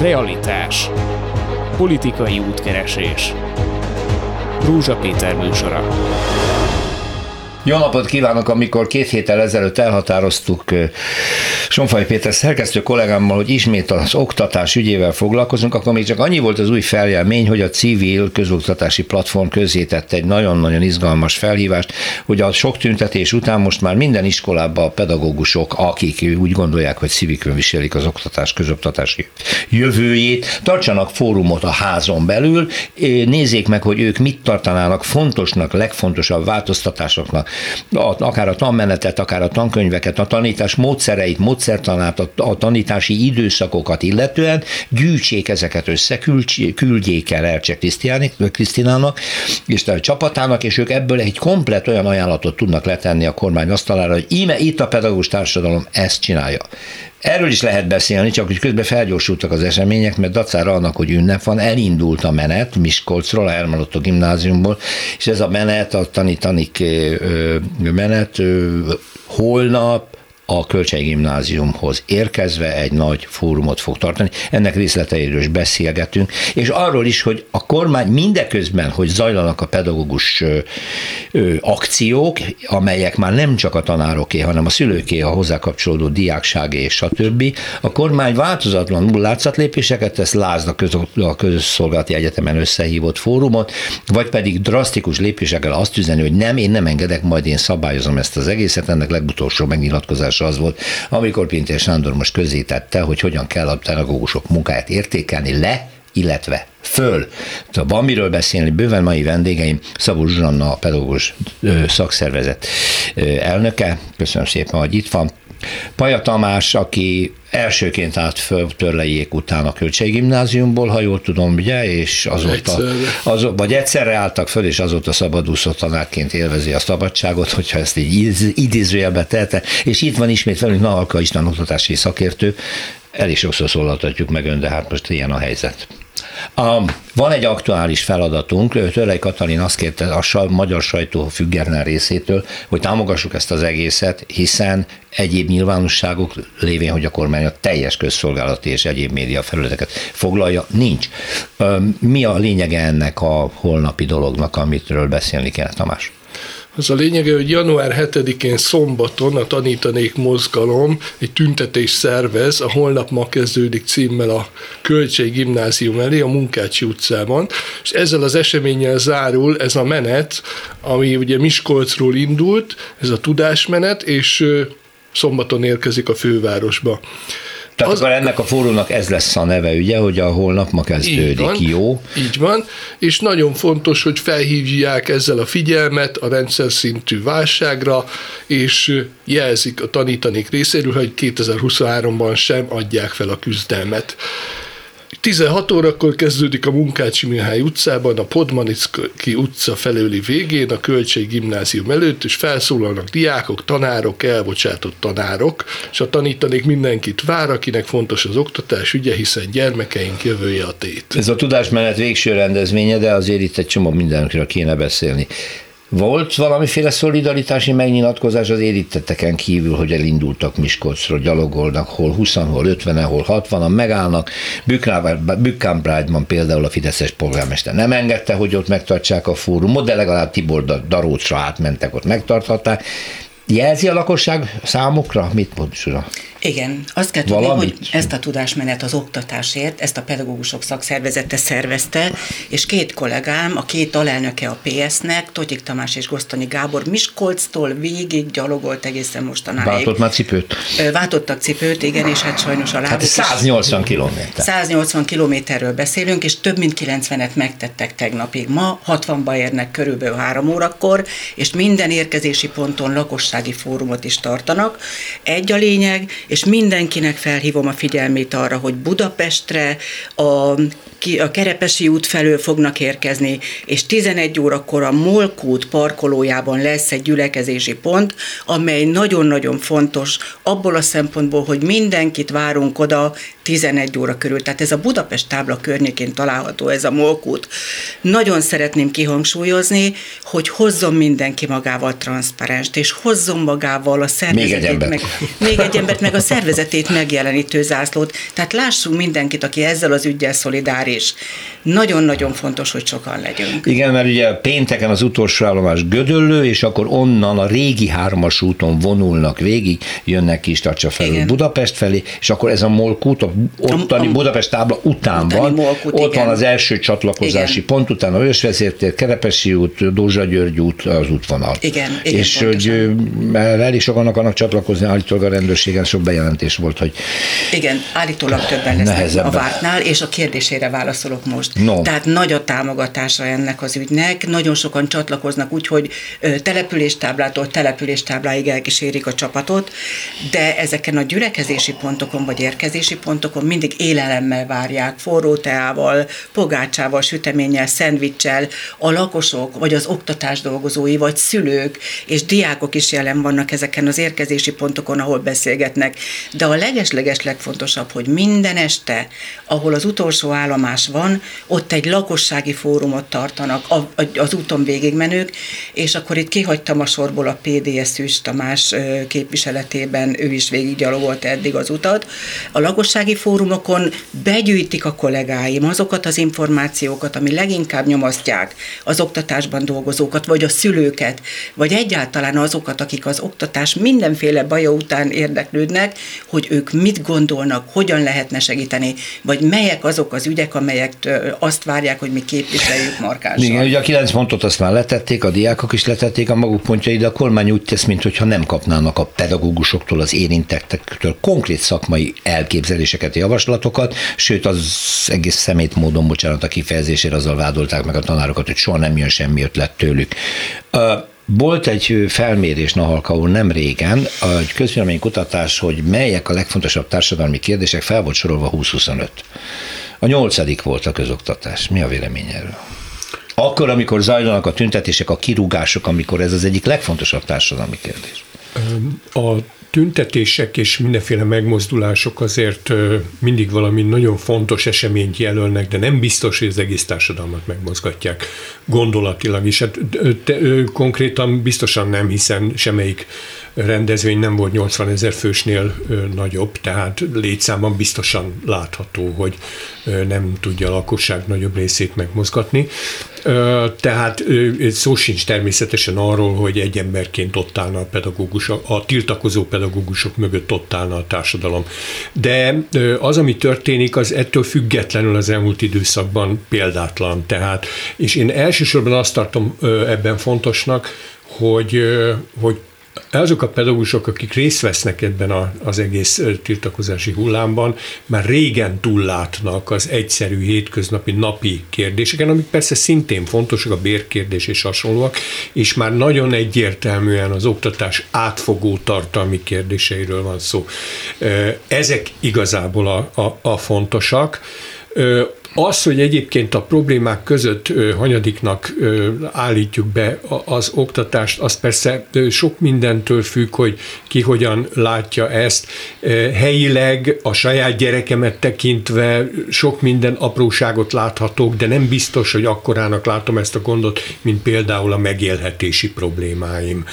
Realitás. Politikai útkeresés. Rúzsa Péter műsora. Jó napot kívánok, amikor két héttel ezelőtt elhatároztuk Sonfaj Péter szerkesztő kollégámmal, hogy ismét az oktatás ügyével foglalkozunk, akkor még csak annyi volt az új feljelmény, hogy a civil közoktatási platform közzétett egy nagyon-nagyon izgalmas felhívást, hogy a sok tüntetés után most már minden iskolában a pedagógusok, akik úgy gondolják, hogy civikön viselik az oktatás, közoktatási jövőjét, tartsanak fórumot a házon belül, nézzék meg, hogy ők mit tartanának fontosnak, legfontosabb változtatásoknak, akár a tanmenetet, akár a tankönyveket, a tanítás módszereit, módszertanát, a, tanítási időszakokat illetően, gyűjtsék ezeket össze, küldjék el Ercse Krisztinának és a csapatának, és ők ebből egy komplet olyan ajánlatot tudnak letenni a kormány asztalára, hogy íme itt a pedagógus társadalom ezt csinálja. Erről is lehet beszélni, csak hogy közben felgyorsultak az események, mert dacára annak, hogy ünnep van, elindult a menet Miskolcról, a gimnáziumból, és ez a menet, a tanít menet holnap a Gimnáziumhoz érkezve egy nagy fórumot fog tartani. Ennek részleteiről is beszélgetünk, és arról is, hogy a kormány mindeközben, hogy zajlanak a pedagógus ö, ö, akciók, amelyek már nem csak a tanároké, hanem a szülőké, a hozzá kapcsolódó diákságé és stb. A kormány változatlanul látszatlépéseket tesz, lázd a, köz, a közszolgálati egyetemen összehívott fórumot, vagy pedig drasztikus lépésekkel azt üzeni, hogy nem, én nem engedek, majd én szabályozom ezt az egészet, ennek legutolsó megnyilatkozás megoldása az volt, amikor Pintér Sándor most közzétette, hogy hogyan kell a pedagógusok munkáját értékelni le, illetve föl. Tehát van miről beszélni, bőven mai vendégeim, Szabó Zsuzsanna, a pedagógus szakszervezet elnöke, köszönöm szépen, hogy itt van, Paja Tamás, aki elsőként állt föl törlejék után a Gimnáziumból, ha jól tudom, ugye, és azóta, az, vagy egyszerre álltak föl, és azóta szabadúszó tanárként élvezi a szabadságot, hogyha ezt így idézőjelbe telte, és itt van ismét velünk Nahalka István oktatási szakértő, el is sokszor szólaltatjuk meg ön, de hát most ilyen a helyzet. A, van egy aktuális feladatunk, Törlei Katalin azt kérte a magyar sajtó független részétől, hogy támogassuk ezt az egészet, hiszen egyéb nyilvánosságok lévén, hogy a kormány a teljes közszolgálati és egyéb média felületeket foglalja, nincs. Mi a lényege ennek a holnapi dolognak, amitről beszélni kell, Tamás? Az a lényege, hogy január 7-én szombaton a Tanítanék Mozgalom egy tüntetés szervez, a Holnap ma kezdődik címmel a Kölcsei Gimnázium elé, a Munkácsi utcában, és ezzel az eseménnyel zárul ez a menet, ami ugye Miskolcról indult, ez a tudásmenet, és szombaton érkezik a fővárosba. Tehát az, akkor ennek a fórumnak ez lesz a neve, ugye, hogy a holnap ma kezdődik, így van, jó? Így van, és nagyon fontos, hogy felhívják ezzel a figyelmet a rendszer szintű válságra, és jelzik a tanítanék részéről, hogy 2023-ban sem adják fel a küzdelmet. 16 órakor kezdődik a Munkácsi Mihály utcában, a Podmanicki utca felőli végén, a Kölcsei Gimnázium előtt, és felszólalnak diákok, tanárok, elbocsátott tanárok, és a tanítanék mindenkit vár, akinek fontos az oktatás ügye, hiszen gyermekeink jövője a tét. Ez a tudásmenet végső rendezvénye, de azért itt egy csomó mindenkiről kéne beszélni. Volt valamiféle szolidaritási megnyilatkozás az érintetteken kívül, hogy elindultak Miskolcról, gyalogolnak, hol 20 hol 50 hol 60-an megállnak. Bükkámbrágyban például a Fideszes polgármester nem engedte, hogy ott megtartsák a fórumot, de legalább Tibor Darócsra átmentek, ott megtarthatták. Jelzi a lakosság számukra? Mit mond, Sura? Igen, azt kell tudni, Valamit? hogy ezt a tudásmenet az oktatásért, ezt a pedagógusok szakszervezete szervezte, és két kollégám, a két alelnöke a PS-nek, Totyik Tamás és Gosztonyi Gábor Miskolctól végig gyalogolt egészen mostanáig. Váltott már cipőt? Váltottak cipőt, igen, és hát sajnos a lábuk Hát 180 kilométer. 180 kilométerről beszélünk, és több mint 90-et megtettek tegnapig. Ma 60-ba érnek körülbelül 3 órakor, és minden érkezési ponton lakossági fórumot is tartanak. Egy a lényeg, és mindenkinek felhívom a figyelmét arra, hogy Budapestre a a Kerepesi út felől fognak érkezni, és 11 órakor a Molkút parkolójában lesz egy gyülekezési pont, amely nagyon-nagyon fontos abból a szempontból, hogy mindenkit várunk oda 11 óra körül. Tehát ez a Budapest tábla környékén található, ez a Molkút. Nagyon szeretném kihangsúlyozni, hogy hozzon mindenki magával transzparenst, és hozzon magával a szervezetét. Még egy embert. Meg, még egy embert, meg a szervezetét megjelenítő zászlót. Tehát lássunk mindenkit, aki ezzel az ügyel szolidáris. Nagyon-nagyon fontos, hogy sokan legyünk. Igen, mert ugye pénteken az utolsó állomás Gödöllő, és akkor onnan a régi hármas úton vonulnak végig, jönnek kis Tacsa felül Igen. Budapest felé, és akkor ez a Molkút, a ottani a, a, Budapest tábla után van, Molkút, ott igen. van az első csatlakozási igen. pont, utána a Ősvezértér, Kerepesi út, Dózsa György út, az útvonal. Igen, igen És pontosan. hogy elég sokan akarnak csatlakozni, állítólag a rendőrségen sok bejelentés volt, hogy igen, állítólag többen lesznek nehezebb. a vártnál, és a kérdésére válaszolok most. No. Tehát nagy a támogatása ennek az ügynek, nagyon sokan csatlakoznak úgy, hogy településtáblától településtábláig elkísérik a csapatot, de ezeken a gyülekezési pontokon vagy érkezési pontokon mindig élelemmel várják, forró teával, pogácsával, süteménnyel, szendvicssel a lakosok, vagy az oktatás dolgozói, vagy szülők és diákok is jelen vannak ezeken az érkezési pontokon, ahol beszélgetnek. De a legesleges legfontosabb, hogy minden este, ahol az utolsó állomás van, ott egy lakossági fórumot tartanak az úton végigmenők, és akkor itt kihagytam a sorból a PDS Szűs Tamás képviseletében, ő is végiggyalogolt eddig az utat. A lakossági fórumokon begyűjtik a kollégáim azokat az információkat, ami leginkább nyomasztják az oktatásban dolgozókat, vagy a szülőket, vagy egyáltalán azokat, akik az oktatás mindenféle baja után érdeklődnek, hogy ők mit gondolnak, hogyan lehetne segíteni, vagy melyek azok az ügyek, amelyek azt várják, hogy mi képviseljük markánsan. Igen, ugye a kilenc pontot azt már letették, a diákok is letették a maguk pontjai, de a kormány úgy tesz, mintha nem kapnának a pedagógusoktól, az érintettektől konkrét szakmai elképzeléseket, javaslatokat, sőt az egész szemét módon, bocsánat a kifejezésére, azzal vádolták meg a tanárokat, hogy soha nem jön semmi ötlet tőlük. Volt egy felmérés Nahalkaul nem régen, egy közvéleménykutatás, hogy melyek a legfontosabb társadalmi kérdések, fel volt sorolva 20-25. A nyolcadik volt a közoktatás. Mi a vélemény erről? Akkor, amikor zajlanak a tüntetések, a kirúgások, amikor ez az egyik legfontosabb társadalmi kérdés. A tüntetések és mindenféle megmozdulások azért mindig valami nagyon fontos eseményt jelölnek, de nem biztos, hogy az egész társadalmat megmozgatják gondolatilag is. Hát, konkrétan biztosan nem, hiszen semmelyik rendezvény nem volt 80 ezer fősnél nagyobb, tehát létszámban biztosan látható, hogy nem tudja a lakosság nagyobb részét megmozgatni. Tehát szó sincs természetesen arról, hogy egy emberként ott állna a pedagógus, a tiltakozó pedagógusok mögött ott állna a társadalom. De az, ami történik, az ettől függetlenül az elmúlt időszakban példátlan. Tehát, és én elsősorban azt tartom ebben fontosnak, hogy, hogy azok a pedagógusok, akik részt vesznek ebben a, az egész tiltakozási hullámban, már régen túllátnak az egyszerű hétköznapi napi kérdéseken, amik persze szintén fontosak, a bérkérdés és hasonlóak, és már nagyon egyértelműen az oktatás átfogó tartalmi kérdéseiről van szó. Ezek igazából a, a, a fontosak. Az, hogy egyébként a problémák között hanyadiknak állítjuk be az oktatást, az persze sok mindentől függ, hogy ki hogyan látja ezt. Helyileg a saját gyerekemet tekintve sok minden apróságot láthatok, de nem biztos, hogy akkorának látom ezt a gondot, mint például a megélhetési problémáim,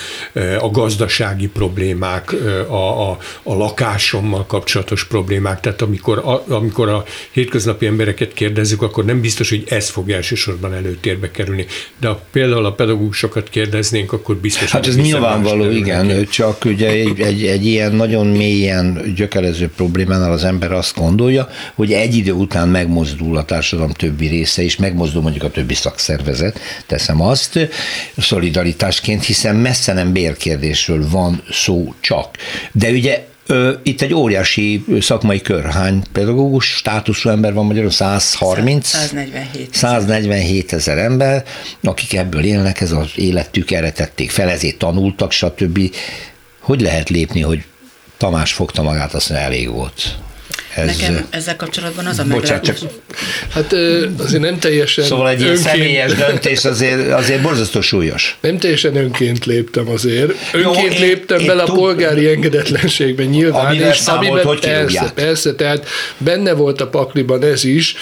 a gazdasági problémák, a, a, a lakásommal kapcsolatos problémák. Tehát amikor a, amikor a hétköznapi embereket kérdezzük, akkor nem biztos, hogy ez fog elsősorban előtérbe kerülni. De ha például a pedagógusokat kérdeznénk, akkor biztos, Hát ez nyilvánvaló, igen, ki. csak ugye egy, egy, egy ilyen nagyon mélyen gyökerező problémánál az ember azt gondolja, hogy egy idő után megmozdul a társadalom többi része, és megmozdul mondjuk a többi szakszervezet, teszem azt, szolidaritásként, hiszen messze nem bérkérdésről van szó csak. De ugye itt egy óriási szakmai kör. Hány pedagógus státuszú ember van magyarul? 130? 147. 147 ezer ember, akik ebből élnek, ez az életük erre tették fel, ezért tanultak, stb. Hogy lehet lépni, hogy Tamás fogta magát, azt mondja, elég volt. Ez, Nekem ezzel kapcsolatban az a meglepő. Hát azért nem teljesen Szóval egy ilyen személyes döntés azért, azért borzasztó súlyos. Nem teljesen önként léptem azért. Önként Jó, léptem én, bele én a polgári engedetlenségben nyilván. Amivel és számolt, amiben, hogy persze, persze, tehát benne volt a pakliban ez is,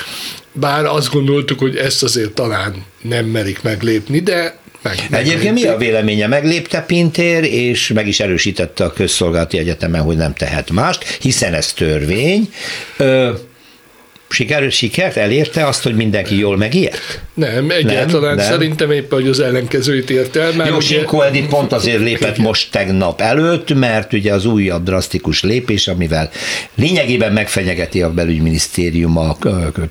bár azt gondoltuk, hogy ezt azért talán nem merik meglépni, de meg, Egyébként mi a véleménye? Meglépte Pintér, és meg is erősítette a közszolgálati egyetemen, hogy nem tehet mást, hiszen ez törvény. Ö, siker, sikert elérte azt, hogy mindenki jól megijedt? Nem, egyáltalán nem, szerintem éppen, hogy az ellenkezőit ért el. Már Jó, ugye... Sinko Edith pont azért lépett most tegnap előtt, mert ugye az újabb drasztikus lépés, amivel lényegében megfenyegeti a belügyminisztérium a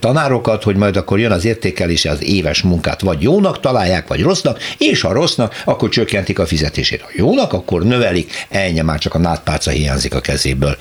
tanárokat, hogy majd akkor jön az értékelése, az éves munkát vagy jónak találják, vagy rossznak, és ha rossznak, akkor csökkentik a fizetését. Ha jónak, akkor növelik, ennyi már csak a nádpálca hiányzik a kezéből.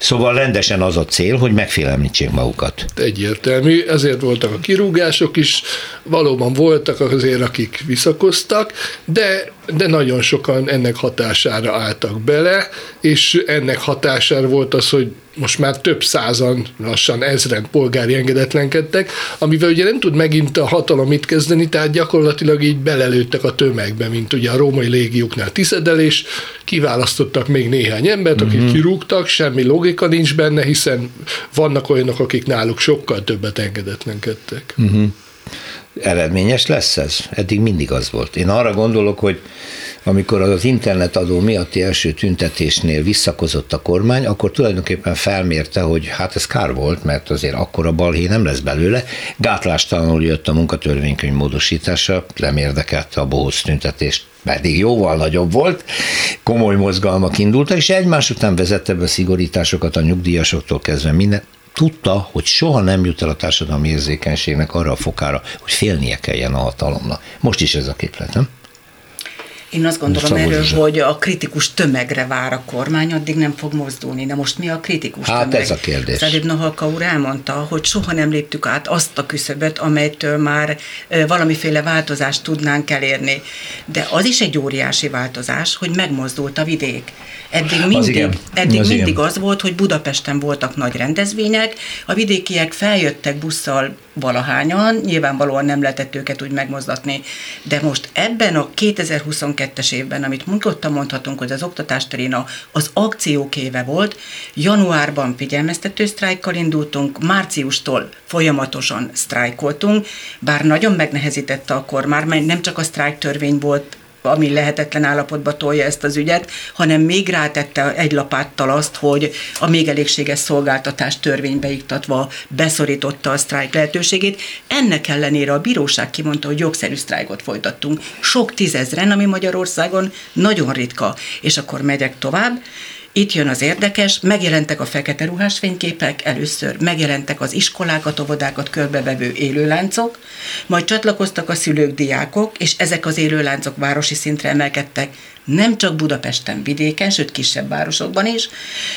Szóval rendesen az a cél, hogy megfélemlítsék magukat. Egyértelmű, ezért voltak a kirúgások is, valóban voltak azért, akik visszakoztak, de, de nagyon sokan ennek hatására álltak bele, és ennek hatására volt az, hogy most már több százan, lassan ezren polgári engedetlenkedtek, amivel ugye nem tud megint a hatalom mit kezdeni, tehát gyakorlatilag így belelőttek a tömegbe, mint ugye a római légióknál tiszedelés, kiválasztottak még néhány embert, akik mm-hmm. kirúgtak, semmi logika nincs benne, hiszen vannak olyanok, akik náluk sokkal többet engedetlenkedtek. Mm-hmm. Eredményes lesz ez? Eddig mindig az volt. Én arra gondolok, hogy amikor az internetadó miatti első tüntetésnél visszakozott a kormány, akkor tulajdonképpen felmérte, hogy hát ez kár volt, mert azért akkora balhé nem lesz belőle. Gátlástalanul jött a munkatörvénykönyv módosítása, nem érdekelte a bohóc tüntetést pedig jóval nagyobb volt, komoly mozgalmak indultak, és egymás után vezette be szigorításokat a nyugdíjasoktól kezdve minden, tudta, hogy soha nem jut el a társadalmi érzékenységnek arra a fokára, hogy félnie kelljen a hatalomnak. Most is ez a képlet, nem? Én azt gondolom erről, hogy a kritikus tömegre vár a kormány, addig nem fog mozdulni. De most mi a kritikus hát tömeg? ez a kérdés. Szedib Nahalka úr elmondta, hogy soha nem léptük át azt a küszöböt, amelytől már valamiféle változást tudnánk elérni. De az is egy óriási változás, hogy megmozdult a vidék. Eddig mindig, az, eddig az, mindig az volt, hogy Budapesten voltak nagy rendezvények, a vidékiek feljöttek busszal valahányan, nyilvánvalóan nem lehetett őket úgy megmozdatni, de most ebben a 2022-es évben, amit nyugodtan mondhatunk, hogy az oktatás terén az akciók éve volt, januárban figyelmeztető sztrájkkal indultunk, márciustól folyamatosan sztrájkoltunk, bár nagyon megnehezítette a kormány, mert nem csak a sztrájk törvény volt ami lehetetlen állapotba tolja ezt az ügyet, hanem még rátette egy lapáttal azt, hogy a még elégséges szolgáltatás törvénybe iktatva beszorította a sztrájk lehetőségét. Ennek ellenére a bíróság kimondta, hogy jogszerű sztrájkot folytattunk. Sok tízezren, ami Magyarországon nagyon ritka. És akkor megyek tovább. Itt jön az érdekes, megjelentek a fekete ruhás fényképek először, megjelentek az iskolákat, óvodákat körbevevő élőláncok, majd csatlakoztak a szülők, diákok, és ezek az élőláncok városi szintre emelkedtek, nem csak Budapesten, vidéken, sőt kisebb városokban is.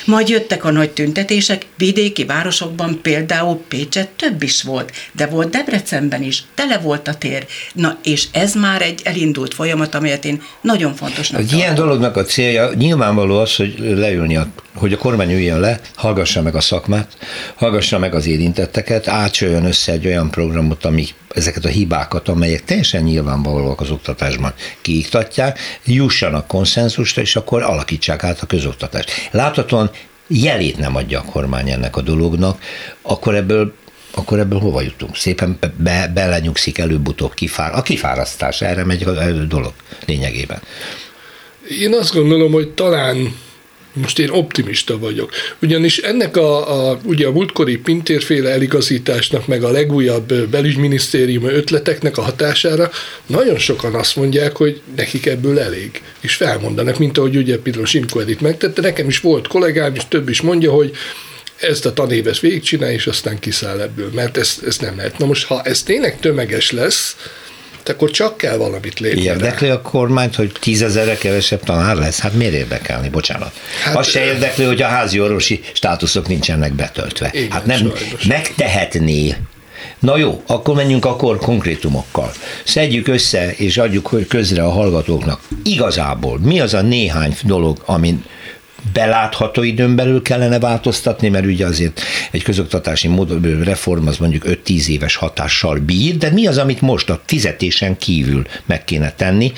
Majd jöttek a nagy tüntetések, vidéki városokban például Pécset több is volt, de volt Debrecenben is, tele volt a tér. Na, és ez már egy elindult folyamat, amelyet én nagyon fontosnak Egy ilyen dolognak a célja nyilvánvaló az, hogy leülni, a, hogy a kormány üljön le, hallgassa meg a szakmát, hallgassa meg az érintetteket, átsöljön össze egy olyan programot, ami ezeket a hibákat, amelyek teljesen nyilvánvalóak az oktatásban kiiktatják, jussanak konszenzusra, és akkor alakítsák át a közoktatást. Láthatóan jelét nem adja a kormány ennek a dolognak, akkor ebből akkor ebből hova jutunk? Szépen be, belenyugszik előbb-utóbb kifár, a kifárasztás, erre megy a dolog lényegében. Én azt gondolom, hogy talán most én optimista vagyok. Ugyanis ennek a, a ugye a múltkori pintérféle eligazításnak, meg a legújabb belügyminisztérium ötleteknek a hatására nagyon sokan azt mondják, hogy nekik ebből elég. És felmondanak, mint ahogy ugye például Simko Edith megtette. Nekem is volt kollégám, és több is mondja, hogy ezt a tanévet végigcsinál, és aztán kiszáll ebből, mert ezt, ezt nem lehet. Na most, ha ez tényleg tömeges lesz, akkor csak kell valamit lépni. Érdekli a kormányt, hogy tízezerre kevesebb tanár lesz? Hát miért érdekelni, bocsánat. Hát, az se érdekli, hogy a házi orvosi státuszok nincsenek betöltve. Igen, hát nem sajnos. megtehetné Na jó, akkor menjünk akkor konkrétumokkal. Szedjük össze és adjuk közre a hallgatóknak. Igazából mi az a néhány dolog, amin belátható időn belül kellene változtatni, mert ugye azért egy közoktatási reform az mondjuk 5-10 éves hatással bír, de mi az, amit most a fizetésen kívül meg kéne tenni,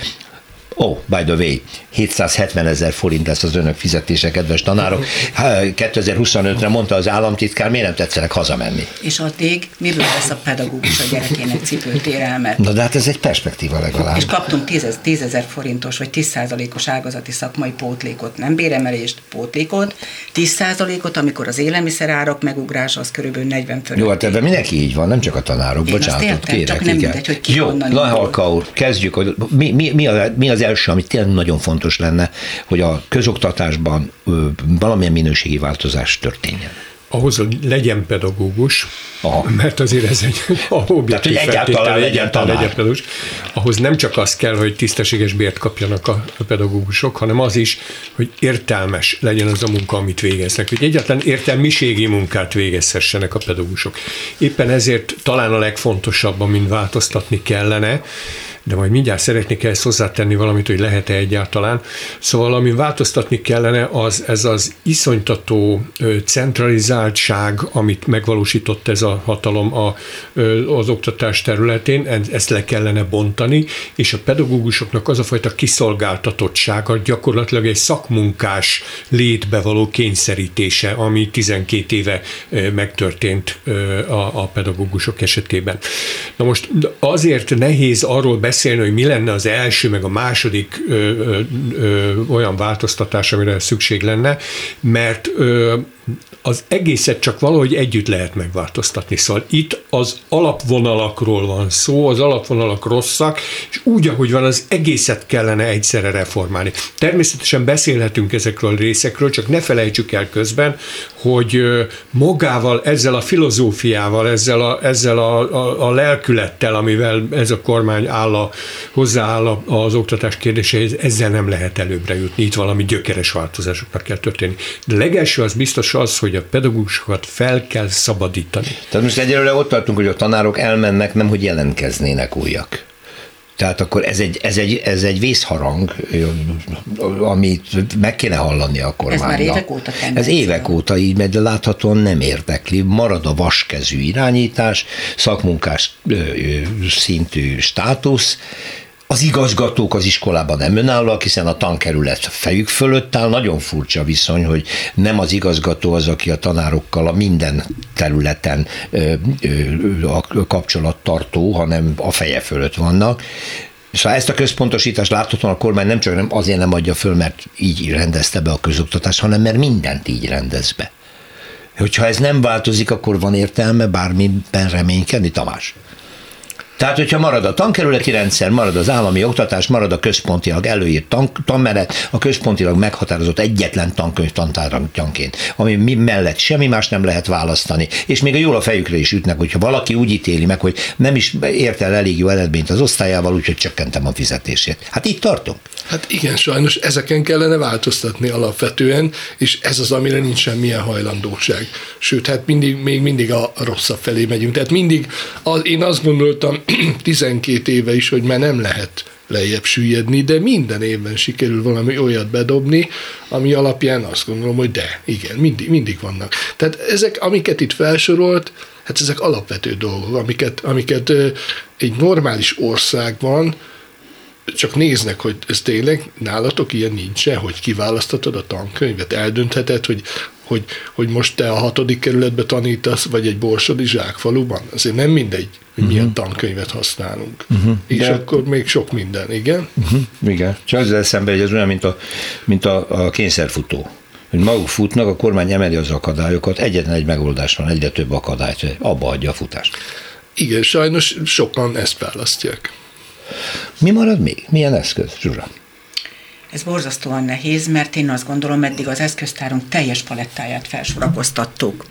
Oh, by the way, 770 ezer forint lesz az önök fizetése, kedves tanárok. 2025-re mondta az államtitkár, miért nem tetszenek hazamenni? És addig miből lesz a pedagógus a gyerekének cipőtérelmet? Na de hát ez egy perspektíva legalább. És kaptunk 10 ezer forintos vagy 10 százalékos ágazati szakmai pótlékot, nem béremelést, pótlékot, 10 százalékot, amikor az élelmiszerárak megugrása az körülbelül 40 fölött. Jó, hát ebben mindenki így van, nem csak a tanárok, bocsánat, kérek. Csak nem mindegy, hogy ki Jó, Lahalka úr, kezdjük, hogy mi, mi, mi, a, mi az első, ami tényleg nagyon fontos lenne, hogy a közoktatásban valamilyen minőségi változás történjen ahhoz, hogy legyen pedagógus, Aha. mert azért ez egy objektív Tehát, egyáltalán legyen tanár. Legyen pedagógus, ahhoz nem csak az kell, hogy tisztességes bért kapjanak a pedagógusok, hanem az is, hogy értelmes legyen az a munka, amit végeznek, hogy egyáltalán értelmiségi munkát végezhessenek a pedagógusok. Éppen ezért talán a legfontosabb, amin változtatni kellene, de majd mindjárt szeretnék ezt hozzátenni valamit, hogy lehet-e egyáltalán. Szóval ami változtatni kellene, az ez az iszonytató centralizáltság, amit megvalósított ez a hatalom a, az oktatás területén, ezt le kellene bontani, és a pedagógusoknak az a fajta kiszolgáltatottsága gyakorlatilag egy szakmunkás létbe való kényszerítése, ami 12 éve megtörtént a, a pedagógusok esetében. Na most azért nehéz arról beszélni, beszélni, hogy mi lenne az első, meg a második ö, ö, ö, olyan változtatás, amire szükség lenne, mert ö, az egészet csak valahogy együtt lehet megváltoztatni. Szóval itt az alapvonalakról van szó, az alapvonalak rosszak, és úgy, ahogy van, az egészet kellene egyszerre reformálni. Természetesen beszélhetünk ezekről a részekről, csak ne felejtsük el közben, hogy magával, ezzel a filozófiával, ezzel a, ezzel a, a, a lelkülettel, amivel ez a kormány áll a, hozzááll az oktatás kérdéséhez, ezzel nem lehet előbbre jutni. Itt valami gyökeres változásoknak kell történni. De legelső az biztos az, hogy a pedagógusokat fel kell szabadítani. Tehát most egyelőre ott tartunk, hogy a tanárok elmennek, nem hogy jelentkeznének újak. Tehát akkor ez egy, ez egy, ez egy vészharang, amit meg kéne hallani a kormánynak. Ez már évek óta tendencia. Ez évek óta így megy, de láthatóan nem érdekli. Marad a vaskezű irányítás, szakmunkás szintű státusz, az igazgatók az iskolában nem önállóak, hiszen a tankerület fejük fölött áll. Nagyon furcsa viszony, hogy nem az igazgató az, aki a tanárokkal a minden területen ö, ö, kapcsolattartó, hanem a feje fölött vannak. Szóval ezt a központosítást láthatóan a kormány nem csak nem azért nem adja föl, mert így rendezte be a közoktatást, hanem mert mindent így rendez be. Hogyha ez nem változik, akkor van értelme bármiben reménykedni, Tamás? Tehát, hogyha marad a tankerületi rendszer, marad az állami oktatás, marad a központilag előírt tan- tanmeret, a központilag meghatározott egyetlen tankönyv tantárgyanként, ami mellett semmi más nem lehet választani, és még a jól a fejükre is ütnek, hogyha valaki úgy ítéli meg, hogy nem is ért el elég jó eredményt az osztályával, úgyhogy csökkentem a fizetését. Hát itt tartunk. Hát igen, sajnos ezeken kellene változtatni alapvetően, és ez az, amire nincs semmilyen hajlandóság. Sőt, hát mindig, még mindig a rosszabb felé megyünk. Tehát mindig, az, én azt gondoltam 12 éve is, hogy már nem lehet lejjebb süllyedni, de minden évben sikerül valami olyat bedobni, ami alapján azt gondolom, hogy de, igen, mindig, mindig vannak. Tehát ezek, amiket itt felsorolt, hát ezek alapvető dolgok, amiket, amiket egy normális országban csak néznek, hogy ez tényleg nálatok ilyen nincsen, hogy kiválasztatod a tankönyvet, eldöntheted, hogy, hogy, hogy most te a hatodik kerületbe tanítasz, vagy egy borsodi zsákfaluban. Azért nem mindegy, hogy uh-huh. milyen tankönyvet használunk. Uh-huh. És De... akkor még sok minden, igen? Uh-huh. Igen. Csak az eszembe, hogy ez olyan, mint a, mint a, a kényszerfutó hogy maguk futnak, a kormány emeli az akadályokat, egyetlen egy megoldás van, egyre több akadályt, abba adja a futást. Igen, sajnos sokan ezt választják. Mi marad még? Milyen eszköz, Zsura? Ez borzasztóan nehéz, mert én azt gondolom, eddig az eszköztárunk teljes palettáját felsorakoztattuk.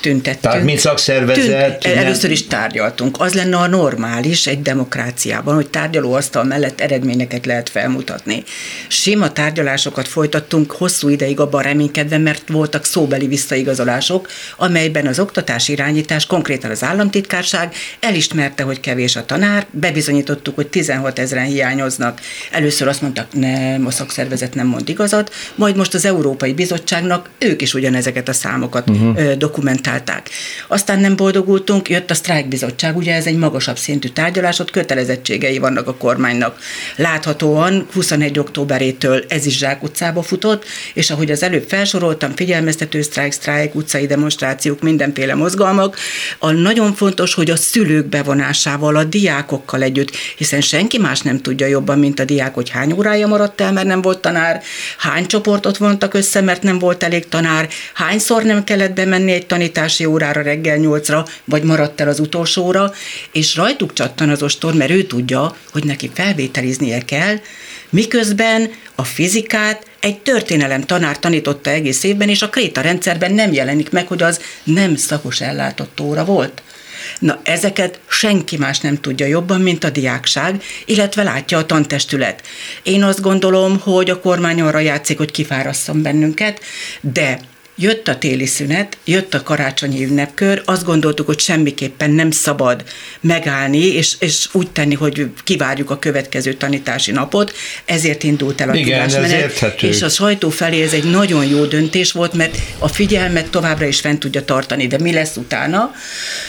Tüntettünk. Tehát mint szakszervezet? Tünt, először is tárgyaltunk. Az lenne a normális egy demokráciában, hogy tárgyalóasztal mellett eredményeket lehet felmutatni. Sima tárgyalásokat folytattunk hosszú ideig abban reménykedve, mert voltak szóbeli visszaigazolások, amelyben az oktatás irányítás, konkrétan az államtitkárság elismerte, hogy kevés a tanár, bebizonyítottuk, hogy 16 ezeren hiányoznak. Először azt mondtak, nem, a szakszervezet nem mond igazat, majd most az Európai Bizottságnak ők is ugyanezeket a számokat uh-huh. Dokumentálták. Aztán nem boldogultunk, jött a sztrájkbizottság, ugye ez egy magasabb szintű tárgyalás, ott kötelezettségei vannak a kormánynak. Láthatóan 21. októberétől ez is utcába futott, és ahogy az előbb felsoroltam, figyelmeztető sztrájk, sztrájk, utcai demonstrációk, mindenféle mozgalmak, a nagyon fontos, hogy a szülők bevonásával, a diákokkal együtt, hiszen senki más nem tudja jobban, mint a diák, hogy hány órája maradt el, mert nem volt tanár, hány csoportot vontak össze, mert nem volt elég tanár, hányszor nem kellett bemenni egy tanítási órára reggel nyolcra, vagy maradt el az utolsóra, és rajtuk csattan az ostor, mert ő tudja, hogy neki felvételiznie kell, miközben a fizikát egy történelem tanár tanította egész évben, és a kréta rendszerben nem jelenik meg, hogy az nem szakos ellátott óra volt. Na, ezeket senki más nem tudja jobban, mint a diákság, illetve látja a tantestület. Én azt gondolom, hogy a kormány arra játszik, hogy kifárasszon bennünket, de Jött a téli szünet, jött a karácsonyi ünnepkör, azt gondoltuk, hogy semmiképpen nem szabad megállni, és, és úgy tenni, hogy kivárjuk a következő tanítási napot, ezért indult el a Igen, tudásmenet, és a sajtó felé ez egy nagyon jó döntés volt, mert a figyelmet továbbra is fent tudja tartani, de mi lesz utána?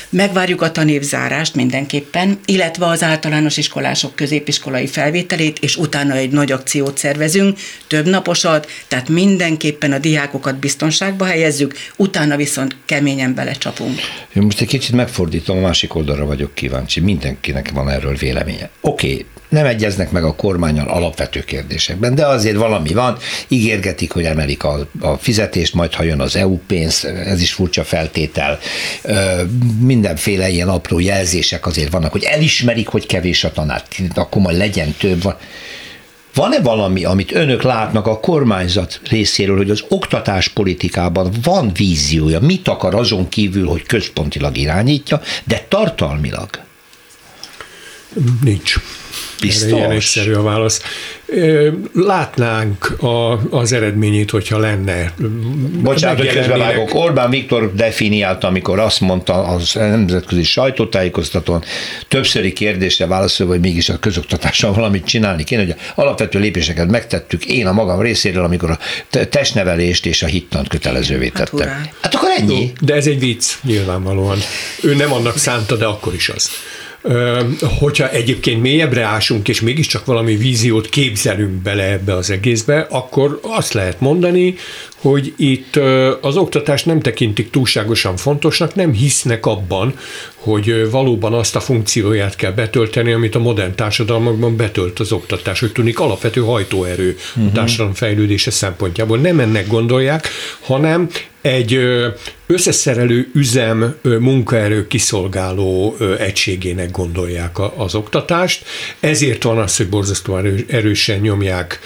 Megvárjuk a tanévzárást mindenképpen, illetve az általános iskolások középiskolai felvételét, és utána egy nagy akciót szervezünk, több naposat, tehát mindenképpen a diákokat biztonságban sarokba helyezzük, utána viszont keményen belecsapunk. Én most egy kicsit megfordítom, a másik oldalra vagyok kíváncsi. Mindenkinek van erről véleménye. Oké, okay, nem egyeznek meg a kormányon alapvető kérdésekben, de azért valami van, ígérgetik, hogy emelik a, a fizetést, majd ha jön az EU pénz, ez is furcsa feltétel, mindenféle ilyen apró jelzések azért vannak, hogy elismerik, hogy kevés a tanár, akkor majd legyen több. Van. Van-e valami, amit önök látnak a kormányzat részéről, hogy az oktatáspolitikában van víziója, mit akar azon kívül, hogy központilag irányítja, de tartalmilag? Nincs. Biztos. Erre ilyen egyszerű a válasz. Látnánk a, az eredményét, hogyha lenne. Bocsánat, hogy közbevágok. Orbán Viktor definiálta, amikor azt mondta az nemzetközi sajtótájékoztatón, többszöri kérdésre válaszolva, hogy mégis a közoktatással valamit csinálni kéne, hogy alapvető lépéseket megtettük én a magam részéről, amikor a testnevelést és a hittant kötelezővé hát tettem. Hát, hát akkor ennyi. De ez egy vicc, nyilvánvalóan. Ő nem annak szánta, de akkor is az hogyha egyébként mélyebbre ásunk, és mégiscsak valami víziót képzelünk bele ebbe az egészbe, akkor azt lehet mondani, hogy itt az oktatást nem tekintik túlságosan fontosnak, nem hisznek abban, hogy valóban azt a funkcióját kell betölteni, amit a modern társadalmakban betölt az oktatás, hogy tudnik alapvető hajtóerő uh-huh. a társadalom fejlődése szempontjából. Nem ennek gondolják, hanem egy összeszerelő üzem munkaerő kiszolgáló egységének gondolják az oktatást. Ezért van az, hogy borzasztóan erősen nyomják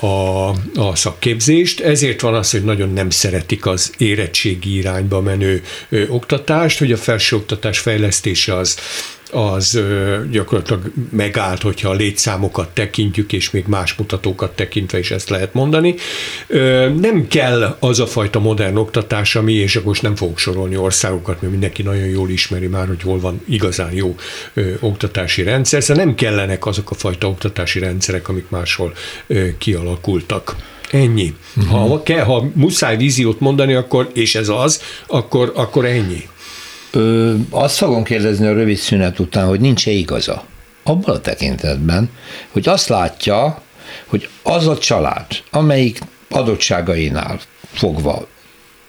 a, a szakképzést, ezért van az, hogy nagyon nem szeretik az érettségi irányba menő oktatást, hogy a felsőoktatás fejlesztése az az gyakorlatilag megállt, hogyha a létszámokat tekintjük, és még más mutatókat tekintve is ezt lehet mondani. Nem kell az a fajta modern oktatás, ami, és akkor most nem fogok sorolni országokat, mert mindenki nagyon jól ismeri már, hogy hol van igazán jó oktatási rendszer, szóval nem kellenek azok a fajta oktatási rendszerek, amik máshol kialakultak. Ennyi. Uh-huh. Ha, kell, ha muszáj víziót mondani, akkor, és ez az, akkor, akkor ennyi. Ö, azt fogom kérdezni a rövid szünet után, hogy nincs-e igaza. Abban a tekintetben, hogy azt látja, hogy az a család, amelyik adottságainál fogva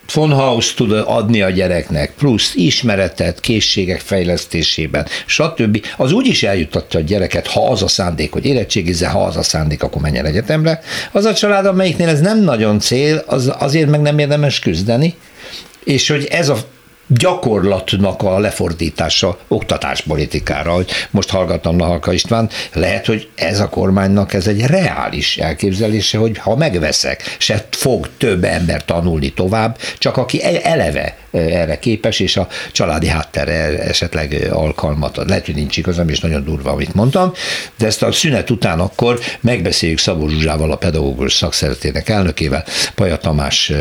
Fonhaus tud adni a gyereknek, plusz ismeretet, készségek fejlesztésében, stb. Az úgy is eljutatja a gyereket, ha az a szándék, hogy érettségizze, ha az a szándék, akkor menjen egyetemre. Az a család, amelyiknél ez nem nagyon cél, az azért meg nem érdemes küzdeni, és hogy ez a gyakorlatnak a lefordítása oktatáspolitikára, hogy most hallgattam Nahalka István, lehet, hogy ez a kormánynak ez egy reális elképzelése, hogy ha megveszek, se fog több ember tanulni tovább, csak aki e- eleve e, erre képes, és a családi háttere esetleg alkalmat ad. Lehet, hogy nincs igazam, és nagyon durva, amit mondtam, de ezt a szünet után akkor megbeszéljük Szabó Zsuzsával, a pedagógus szakszeretének elnökével, Paja Tamás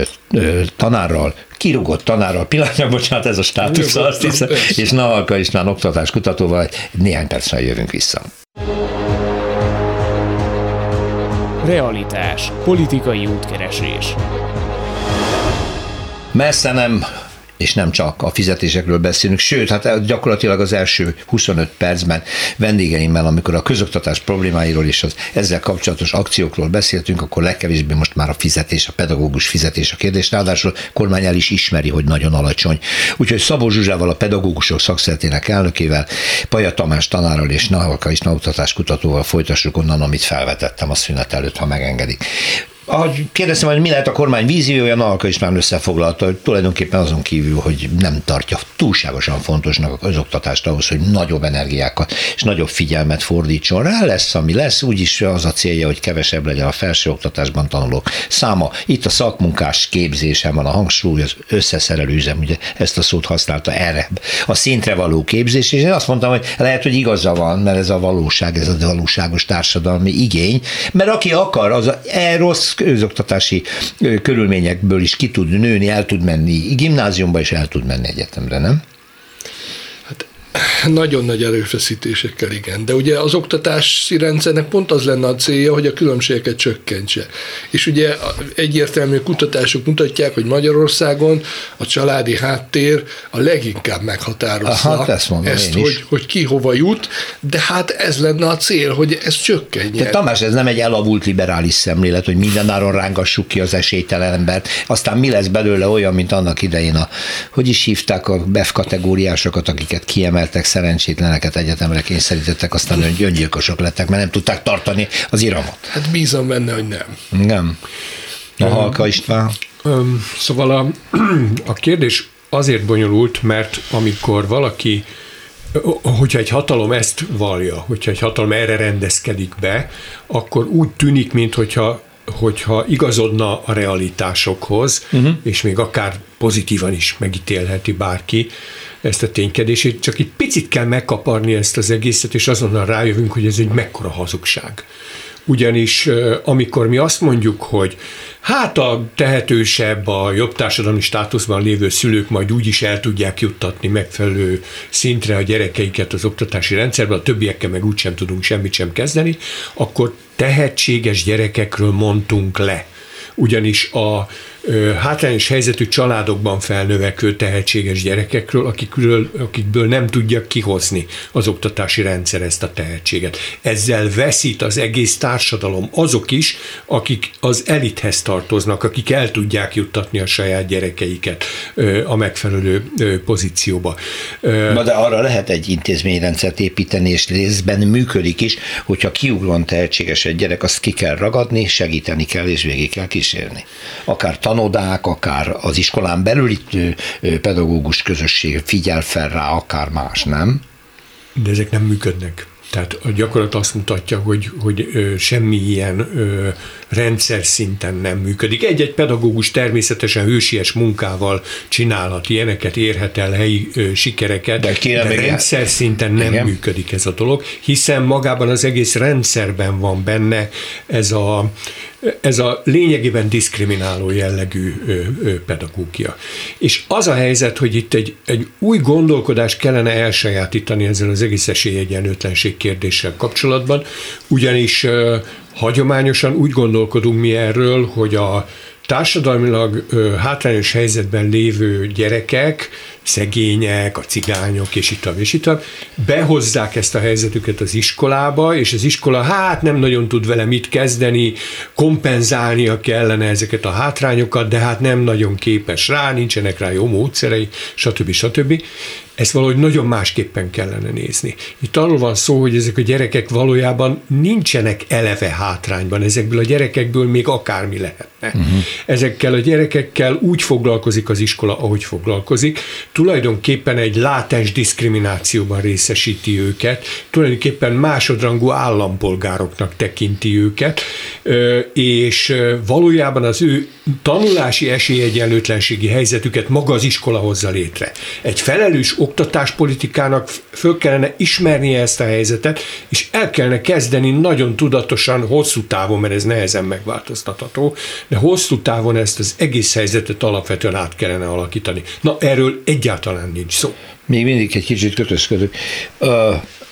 tanárral, kirúgott tanárral pillanatnyilag, bocsánat, ez a státusz, azt hiszem, és Navalka István oktatás kutatóval néhány percre jövünk vissza. Realitás. Politikai útkeresés. Messze nem és nem csak a fizetésekről beszélünk, sőt, hát gyakorlatilag az első 25 percben vendégeimmel, amikor a közoktatás problémáiról és az ezzel kapcsolatos akciókról beszéltünk, akkor legkevésbé most már a fizetés, a pedagógus fizetés a kérdés, ráadásul a kormány el is ismeri, hogy nagyon alacsony. Úgyhogy Szabó Zsuzsával, a pedagógusok szakszeretének elnökével, Paja Tamás tanárral és Nahalka is oktatás kutatóval folytassuk onnan, amit felvetettem a szünet előtt, ha megengedik. Ahogy kérdeztem, hogy mi lehet a kormány víziója, Nalka már összefoglalta, hogy tulajdonképpen azon kívül, hogy nem tartja túlságosan fontosnak a közoktatást ahhoz, hogy nagyobb energiákat és nagyobb figyelmet fordítson rá, lesz, ami lesz, úgyis az a célja, hogy kevesebb legyen a felsőoktatásban tanulók száma. Itt a szakmunkás képzésen van a hangsúly, az összeszerelő üzem, ugye ezt a szót használta erre, a szintre való képzés, és én azt mondtam, hogy lehet, hogy igaza van, mert ez a valóság, ez a valóságos társadalmi igény, mert aki akar, az e rossz közoktatási körülményekből is ki tud nőni, el tud menni gimnáziumba, és el tud menni egyetemre, nem? Nagyon nagy erőfeszítésekkel, igen. De ugye az oktatási rendszernek pont az lenne a célja, hogy a különbségeket csökkentse. És ugye egyértelmű kutatások mutatják, hogy Magyarországon a családi háttér a leginkább meghatározza Aha, ezt, mondom ezt hogy, hogy ki hova jut, de hát ez lenne a cél, hogy ez csökkenjen. De Tamás, ez nem egy elavult liberális szemlélet, hogy mindenáron rángassuk ki az esélytelen embert, aztán mi lesz belőle olyan, mint annak idején a, hogy is hívták a BEF kategóriásokat, akiket kiemel emeltek szerencsétleneket egyetemre kényszerítettek, aztán öngyilkosok lettek, mert nem tudták tartani az iramot. Hát bízom benne, hogy nem. Nem. A Halka István? Szóval a, a kérdés azért bonyolult, mert amikor valaki hogyha egy hatalom ezt vallja, hogyha egy hatalom erre rendezkedik be, akkor úgy tűnik, mintha hogyha igazodna a realitásokhoz, uh-huh. és még akár pozitívan is megítélheti bárki, ezt a ténykedését, csak egy picit kell megkaparni ezt az egészet, és azonnal rájövünk, hogy ez egy mekkora hazugság. Ugyanis amikor mi azt mondjuk, hogy hát a tehetősebb, a jobb társadalmi státuszban lévő szülők majd úgy is el tudják juttatni megfelelő szintre a gyerekeiket az oktatási rendszerbe, a többiekkel meg úgysem tudunk semmit sem kezdeni, akkor tehetséges gyerekekről mondtunk le. Ugyanis a hátrányos helyzetű családokban felnövekvő tehetséges gyerekekről, akikről, akikből nem tudja kihozni az oktatási rendszer ezt a tehetséget. Ezzel veszít az egész társadalom azok is, akik az elithez tartoznak, akik el tudják juttatni a saját gyerekeiket a megfelelő pozícióba. Na de arra lehet egy intézményrendszert építeni, és részben működik is, hogyha kiugron tehetséges egy gyerek, azt ki kell ragadni, segíteni kell, és végig kell kísérni. Akár tan tanodák, akár az iskolán belüli pedagógus közösség figyel fel rá, akár más, nem? De ezek nem működnek. Tehát a gyakorlat azt mutatja, hogy, hogy semmi ilyen rendszer szinten nem működik. Egy-egy pedagógus természetesen hősies munkával csinálhat ilyeneket, érhet el helyi sikereket, de, de rendszer szinten nem Igen. működik ez a dolog, hiszen magában az egész rendszerben van benne ez a ez a lényegében diszkrimináló jellegű pedagógia. És az a helyzet, hogy itt egy, egy új gondolkodást kellene elsajátítani ezzel az egész esélyegyenlőtlenség kérdéssel kapcsolatban, ugyanis hagyományosan úgy gondolkodunk mi erről, hogy a társadalmilag hátrányos helyzetben lévő gyerekek szegények, a cigányok, és itt és itt behozzák ezt a helyzetüket az iskolába, és az iskola hát nem nagyon tud vele mit kezdeni, kompenzálnia kellene ezeket a hátrányokat, de hát nem nagyon képes rá, nincsenek rá jó módszerei, stb. stb. Ezt valahogy nagyon másképpen kellene nézni. Itt arról van szó, hogy ezek a gyerekek valójában nincsenek eleve hátrányban, ezekből a gyerekekből még akármi lehetne. Uh-huh. Ezekkel a gyerekekkel úgy foglalkozik az iskola, ahogy foglalkozik, tulajdonképpen egy látens diszkriminációban részesíti őket, tulajdonképpen másodrangú állampolgároknak tekinti őket, és valójában az ő tanulási esélyegyenlőtlenségi helyzetüket maga az iskola hozza létre. Egy felelős oktatáspolitikának föl kellene ismernie ezt a helyzetet, és el kellene kezdeni nagyon tudatosan, hosszú távon, mert ez nehezen megváltoztatható, de hosszú távon ezt az egész helyzetet alapvetően át kellene alakítani. Na, erről egyáltalán nincs szó. Még mindig egy kicsit kötözködök.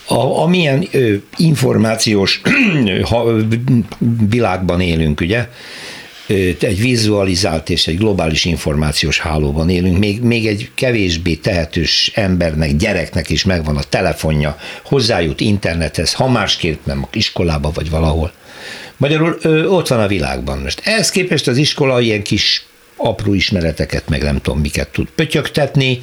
A, amilyen ö, információs ha, világban élünk, ugye, egy vizualizált és egy globális információs hálóban élünk, még, még egy kevésbé tehetős embernek, gyereknek is megvan a telefonja, hozzájut internethez, ha másképp nem iskolába vagy valahol. Magyarul ö, ott van a világban. Most ehhez képest az iskola ilyen kis apró ismereteket, meg nem tudom miket tud pötyögtetni,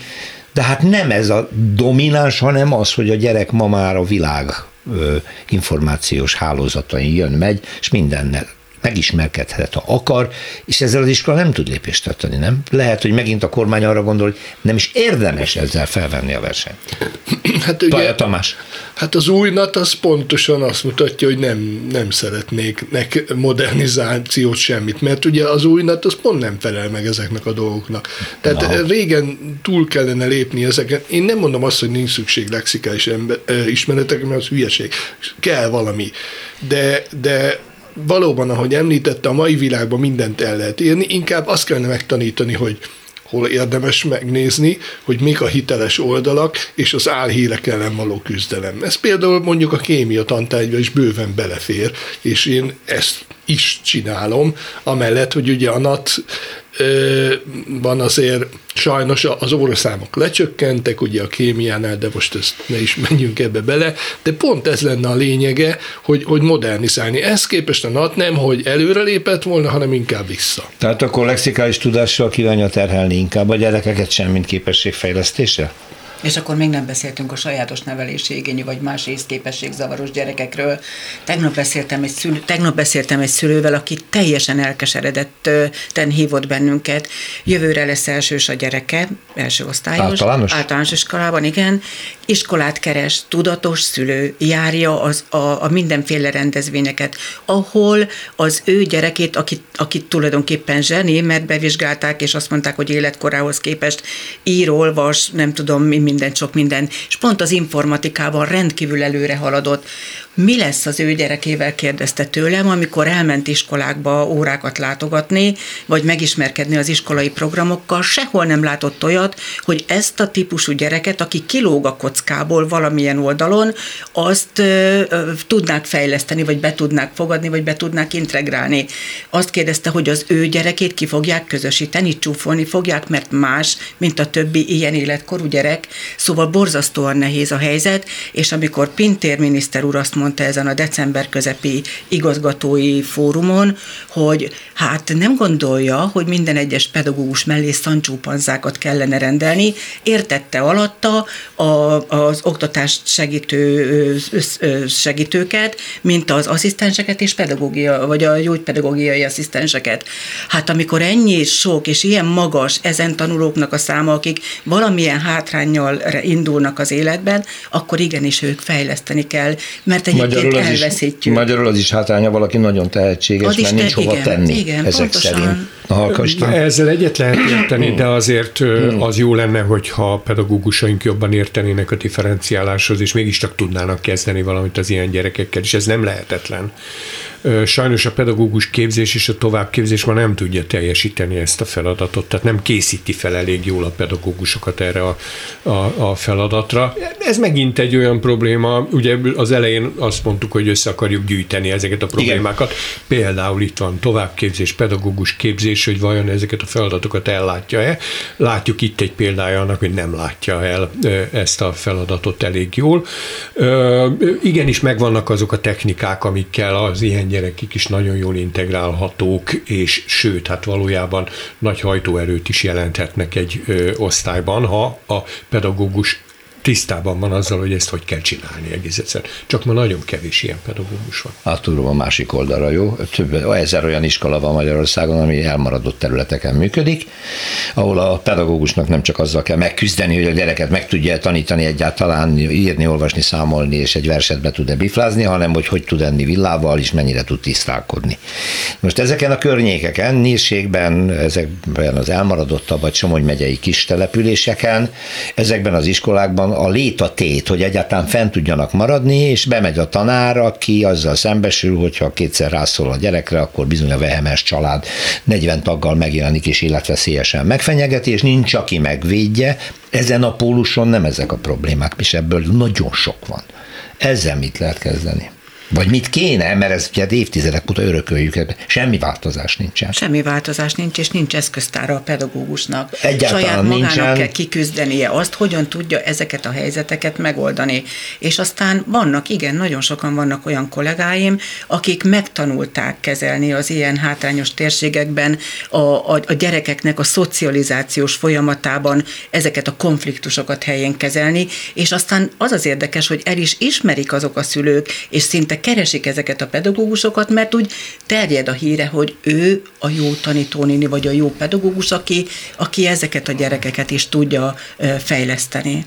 de hát nem ez a domináns, hanem az, hogy a gyerek ma már a világ ö, információs hálózatain jön, megy, és mindennel megismerkedhet, ha akar, és ezzel az iskola nem tud lépést tartani, nem? Lehet, hogy megint a kormány arra gondol, hogy nem is érdemes ezzel felvenni a versenyt. Hát ugye, Taja Tamás. Hát az új NAT az pontosan azt mutatja, hogy nem, nem szeretnék nek modernizációt semmit, mert ugye az új NAT az pont nem felel meg ezeknek a dolgoknak. Tehát Na. régen túl kellene lépni ezeken. Én nem mondom azt, hogy nincs szükség lexikális ember, ismeretekre, mert az hülyeség. Kell valami. De, de valóban, ahogy említette, a mai világban mindent el lehet érni, inkább azt kellene megtanítani, hogy hol érdemes megnézni, hogy mik a hiteles oldalak, és az álhírek ellen való küzdelem. Ez például mondjuk a kémia tantárgyba is bőven belefér, és én ezt is csinálom, amellett, hogy ugye a NAT van azért sajnos az óraszámok lecsökkentek, ugye a kémiánál, de most ezt ne is menjünk ebbe bele, de pont ez lenne a lényege, hogy, hogy modernizálni. Ez képest a NAT nem, hogy előre lépett volna, hanem inkább vissza. Tehát akkor lexikális tudással kívánja terhelni inkább a gyerekeket sem, mint képességfejlesztésre? És akkor még nem beszéltünk a sajátos nevelési igényű vagy más részképességzavaros gyerekekről. Tegnap beszéltem, egy szülő, tegnap beszéltem egy szülővel, aki teljesen elkeseredetten hívott bennünket. Jövőre lesz elsős a gyereke, első osztályos. Általános? Általános iskolában, igen. Iskolát keres, tudatos szülő, járja az, a, a mindenféle rendezvényeket, ahol az ő gyerekét, akit, akit tulajdonképpen zseni, mert bevizsgálták, és azt mondták, hogy életkorához képest ír, olvas, nem tudom, mi minden, sok minden, és pont az informatikában rendkívül előre haladott. Mi lesz az ő gyerekével, kérdezte tőlem, amikor elment iskolákba órákat látogatni, vagy megismerkedni az iskolai programokkal, sehol nem látott olyat, hogy ezt a típusú gyereket, aki kilóg a kockából valamilyen oldalon, azt ö, ö, tudnák fejleszteni, vagy be tudnák fogadni, vagy be tudnák integrálni. Azt kérdezte, hogy az ő gyerekét ki fogják közösíteni, csúfolni fogják, mert más, mint a többi ilyen életkorú gyerek. Szóval borzasztóan nehéz a helyzet, és amikor Pintér miniszter úr azt mondta ezen a december közepi igazgatói fórumon, hogy hát nem gondolja, hogy minden egyes pedagógus mellé szancsópanzákat kellene rendelni, értette alatta a, az oktatást segítő segítőket, mint az asszisztenseket és pedagógia, vagy a gyógypedagógiai asszisztenseket. Hát amikor ennyi sok és ilyen magas ezen tanulóknak a száma, akik valamilyen hátrányjal indulnak az életben, akkor igenis ők fejleszteni kell, mert egyébként magyarul az elveszítjük. Is, magyarul az is hátránya valaki nagyon tehetséges, az mert nincs te, hova igen, tenni igen, ezek pontosan. szerint. Ezzel egyet lehet érteni, de azért hmm. az jó lenne, hogyha a pedagógusaink jobban értenének a differenciáláshoz, és mégiscsak tudnának kezdeni valamit az ilyen gyerekekkel, és ez nem lehetetlen. Sajnos a pedagógus képzés és a továbbképzés ma nem tudja teljesíteni ezt a feladatot, tehát nem készíti fel elég jól a pedagógusokat erre a, a, a feladatra. Ez megint egy olyan probléma, ugye az elején azt mondtuk, hogy össze akarjuk gyűjteni ezeket a problémákat. Igen. Például itt van továbbképzés, pedagógus képzés, hogy vajon ezeket a feladatokat ellátja-e. Látjuk itt egy példája annak, hogy nem látja el ezt a feladatot elég jól. Igenis megvannak azok a technikák, amikkel az ilyen gyerekek is nagyon jól integrálhatók, és sőt, hát valójában nagy hajtóerőt is jelenthetnek egy ö, osztályban, ha a pedagógus tisztában van azzal, hogy ezt hogy kell csinálni egész egyszer. Csak ma nagyon kevés ilyen pedagógus van. Tudom, a másik oldalra jó. Több ezer olyan iskola van Magyarországon, ami elmaradott területeken működik, ahol a pedagógusnak nem csak azzal kell megküzdeni, hogy a gyereket meg tudja tanítani egyáltalán, írni, olvasni, számolni, és egy verset be tud-e biflázni, hanem hogy hogy tud enni villával, és mennyire tud tisztálkodni. Most ezeken a környékeken, Nírségben, ezekben az elmaradottabb vagy Somogy megyei kis településeken, ezekben az iskolákban a a tét, hogy egyáltalán fent tudjanak maradni, és bemegy a tanár, aki azzal szembesül, hogyha kétszer rászól a gyerekre, akkor bizony a vehemes család 40 taggal megjelenik és életveszélyesen megfenyegeti, és nincs, aki megvédje. Ezen a póluson nem ezek a problémák, és ebből nagyon sok van. Ezzel mit lehet kezdeni? Vagy mit kéne, mert ez ugye évtizedek óta örököljük, semmi változás nincsen. Semmi változás nincs, és nincs eszköztára a pedagógusnak. Egyáltalán Saját magának nincsen. kell kiküzdenie azt, hogyan tudja ezeket a helyzeteket megoldani. És aztán vannak, igen, nagyon sokan vannak olyan kollégáim, akik megtanulták kezelni az ilyen hátrányos térségekben a, a, a gyerekeknek a szocializációs folyamatában ezeket a konfliktusokat helyén kezelni, és aztán az az érdekes, hogy el is ismerik azok a szülők, és szinte keresik ezeket a pedagógusokat, mert úgy terjed a híre, hogy ő a jó tanítónéni, vagy a jó pedagógus, aki, aki ezeket a gyerekeket is tudja fejleszteni.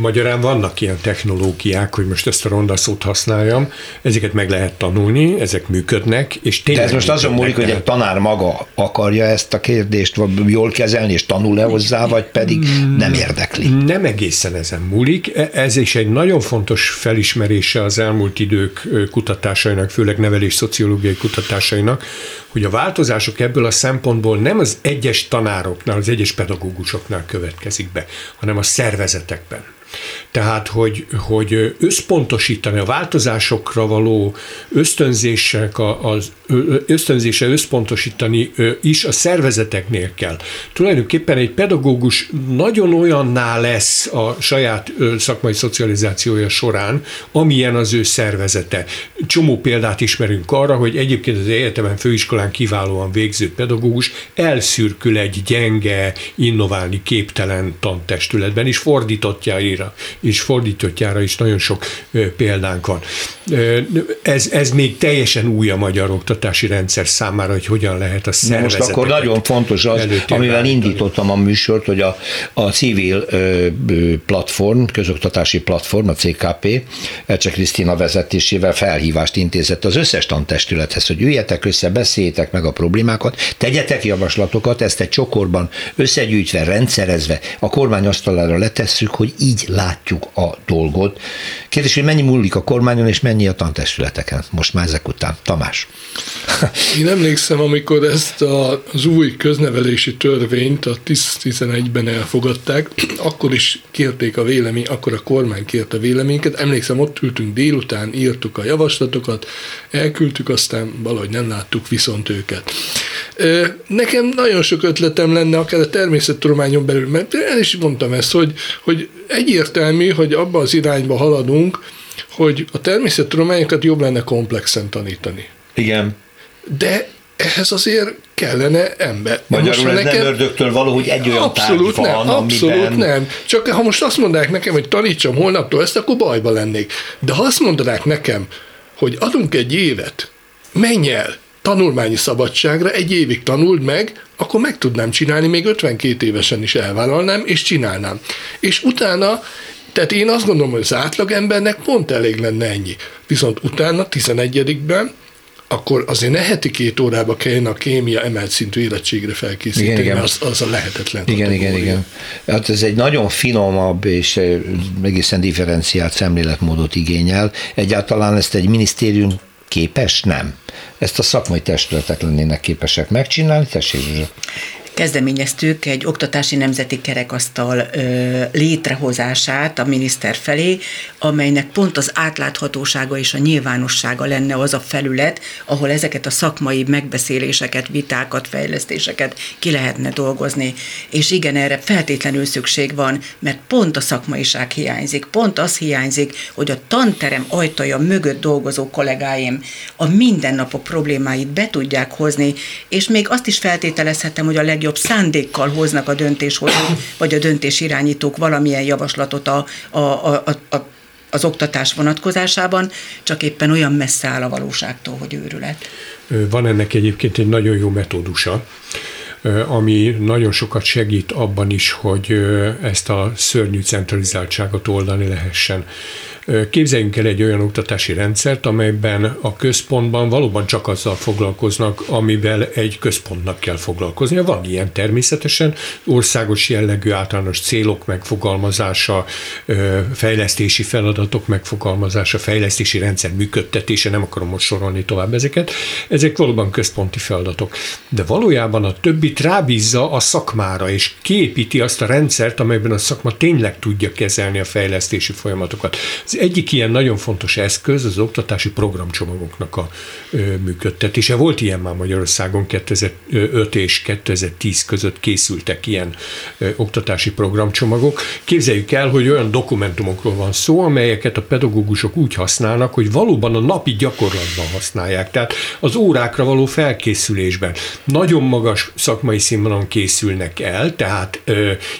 Magyarán vannak ilyen technológiák, hogy most ezt a ronda szót használjam, ezeket meg lehet tanulni, ezek működnek, és tényleg De ez most azon múlik, hogy egy tanár maga akarja ezt a kérdést jól kezelni, és tanul-e hozzá, vagy pedig nem érdekli? Nem egészen ezen múlik. E- ez is egy nagyon fontos felismerése az elmúlt idők kutatásainak, főleg nevelés szociológiai kutatásainak, hogy a változások ebből a szempontból nem az egyes tanároknál, az egyes pedagógusoknál következik be, hanem a szervezetekben. Tehát, hogy, hogy összpontosítani a változásokra való ösztönzések, az ösztönzése összpontosítani is a szervezeteknél kell. Tulajdonképpen egy pedagógus nagyon olyanná lesz a saját szakmai szocializációja során, amilyen az ő szervezete. Csomó példát ismerünk arra, hogy egyébként az egyetemen főiskolán kiválóan végző pedagógus elszürkül egy gyenge, innoválni képtelen tantestületben, és fordítottjára, és fordítottjára is nagyon sok példánk van. Ez, ez még teljesen új a magyar oktatás oktatási rendszer számára, hogy hogyan lehet a szervezeteket Most akkor nagyon fontos az, amivel indítottam a műsort, hogy a, a civil platform, közoktatási platform, a CKP, Elcsek Krisztina vezetésével felhívást intézett az összes tantestülethez, hogy üljetek össze, beszéljétek meg a problémákat, tegyetek javaslatokat, ezt egy csokorban összegyűjtve, rendszerezve, a kormány asztalára letesszük, hogy így látjuk a dolgot. Kérdés, hogy mennyi múlik a kormányon, és mennyi a tantestületeken most már ezek után. Tamás. Én emlékszem, amikor ezt az új köznevelési törvényt a 10-11-ben elfogadták, akkor is kérték a vélemény, akkor a kormány kérte a véleményeket. Emlékszem, ott ültünk délután, írtuk a javaslatokat, elküldtük, aztán valahogy nem láttuk viszont őket. Nekem nagyon sok ötletem lenne, akár a természettudományon belül, mert el is mondtam ezt, hogy, hogy egyértelmű, hogy abba az irányba haladunk, hogy a természettudományokat jobb lenne komplexen tanítani. Igen. De ehhez azért kellene ember. Magyarul most ez nekem, nem ördögtől való, hogy egy olyan abszolút tárgy van, nem, abszolút amiben... nem. Csak ha most azt mondanák nekem, hogy tanítsam holnaptól ezt, akkor bajba lennék. De ha azt mondanák nekem, hogy adunk egy évet, menj el tanulmányi szabadságra, egy évig tanuld meg, akkor meg tudnám csinálni, még 52 évesen is elvállalnám, és csinálnám. És utána tehát én azt gondolom, hogy az átlagembernek pont elég lenne ennyi. Viszont utána, 11-ben akkor azért ne heti két órába kellene a kémia emelt szintű érettségre felkészíteni, igen, igen. Az, az a lehetetlen Igen, kategória. igen, igen. Hát ez egy nagyon finomabb és egészen differenciált szemléletmódot igényel. Egyáltalán ezt egy minisztérium képes? Nem. Ezt a szakmai testületek lennének képesek megcsinálni. Tessék, kezdeményeztük egy oktatási nemzeti kerekasztal ö, létrehozását a miniszter felé, amelynek pont az átláthatósága és a nyilvánossága lenne az a felület, ahol ezeket a szakmai megbeszéléseket, vitákat, fejlesztéseket ki lehetne dolgozni. És igen, erre feltétlenül szükség van, mert pont a szakmaiság hiányzik, pont az hiányzik, hogy a tanterem ajtaja mögött dolgozó kollégáim a mindennapok problémáit be tudják hozni, és még azt is feltételezhetem, hogy a legjobb legnagyobb szándékkal hoznak a döntéshozók, vagy a döntés irányítók valamilyen javaslatot a, a, a, a az oktatás vonatkozásában, csak éppen olyan messze áll a valóságtól, hogy őrület. Van ennek egyébként egy nagyon jó metódusa, ami nagyon sokat segít abban is, hogy ezt a szörnyű centralizáltságot oldani lehessen. Képzeljünk el egy olyan oktatási rendszert, amelyben a központban valóban csak azzal foglalkoznak, amivel egy központnak kell foglalkoznia. Van ilyen természetesen, országos jellegű általános célok megfogalmazása, fejlesztési feladatok megfogalmazása, fejlesztési rendszer működtetése, nem akarom most sorolni tovább ezeket. Ezek valóban központi feladatok. De valójában a többit rábízza a szakmára, és kiépíti azt a rendszert, amelyben a szakma tényleg tudja kezelni a fejlesztési folyamatokat. Az egyik ilyen nagyon fontos eszköz az oktatási programcsomagoknak a működtetése. Volt ilyen már Magyarországon 2005 és 2010 között készültek ilyen oktatási programcsomagok. Képzeljük el, hogy olyan dokumentumokról van szó, amelyeket a pedagógusok úgy használnak, hogy valóban a napi gyakorlatban használják. Tehát az órákra való felkészülésben nagyon magas szakmai színvonalon készülnek el, tehát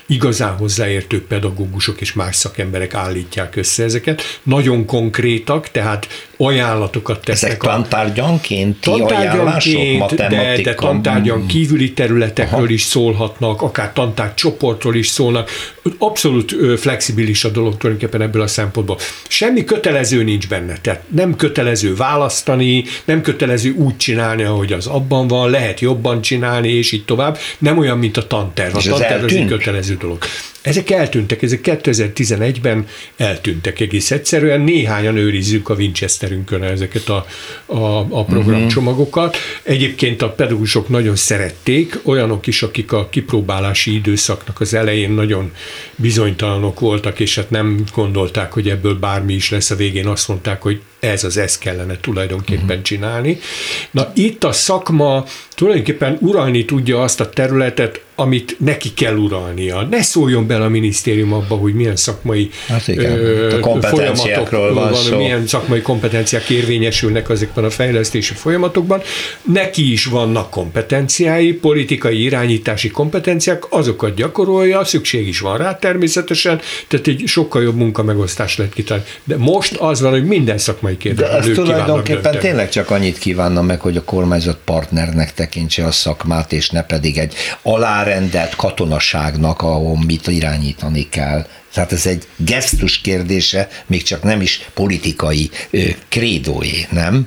igazán hozzáértő pedagógusok és más szakemberek állítják össze ezeket, nagyon konkrétak, tehát ajánlatokat tesznek. Ezek tantárgyanként ajánlások, de, de tantárgyan kívüli területekről Aha. is szólhatnak, akár tantárgy csoportról is szólnak. Abszolút flexibilis a dolog tulajdonképpen ebből a szempontból. Semmi kötelező nincs benne, tehát nem kötelező választani, nem kötelező úgy csinálni, ahogy az abban van, lehet jobban csinálni, és így tovább. Nem olyan, mint a tanterv. A tanterv az egy kötelező dolog. Ezek eltűntek, ezek 2011-ben eltűntek egész egyszerűen. Néhányan őrizzük a Winchesterünkön ezeket a, a, a programcsomagokat. Egyébként a pedagógusok nagyon szerették, olyanok is, akik a kipróbálási időszaknak az elején nagyon bizonytalanok voltak, és hát nem gondolták, hogy ebből bármi is lesz. A végén azt mondták, hogy ez az ez kellene tulajdonképpen csinálni. Na itt a szakma tulajdonképpen uralni tudja azt a területet, amit neki kell uralnia. Ne szóljon bele a minisztérium abba, hogy milyen szakmai hát igen, ö, folyamatokról van, van milyen szakmai kompetenciák érvényesülnek ezekben a fejlesztési folyamatokban. Neki is vannak kompetenciái, politikai irányítási kompetenciák, azokat gyakorolja, szükség is van rá természetesen, tehát egy sokkal jobb munkamegosztás lehet kitalálni. De most az van, hogy minden szakmai kérdés. De ezt tulajdonképpen dönteni. tényleg csak annyit kívánna meg, hogy a kormányzat partnernek tekintse a szakmát, és ne pedig egy alá alárendelt katonaságnak, ahol mit irányítani kell. Tehát ez egy gesztus kérdése, még csak nem is politikai krédóé, nem?